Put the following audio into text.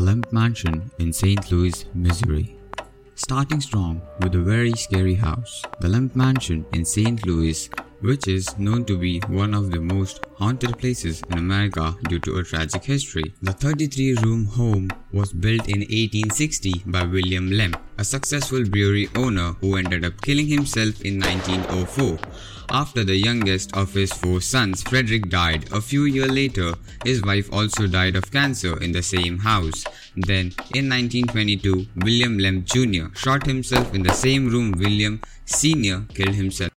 Lemp Mansion in St. Louis, Missouri. Starting strong with a very scary house, the Lemp Mansion in St. Louis, which is known to be one of the most haunted places in America due to a tragic history. The 33 room home was built in 1860 by William Lemp, a successful brewery owner who ended up killing himself in 1904 after the youngest of his four sons, Frederick, died. A few years later, his wife also died of cancer in the same house. Then, in 1922, William Lemp Jr. shot himself in the same room William Sr. killed himself.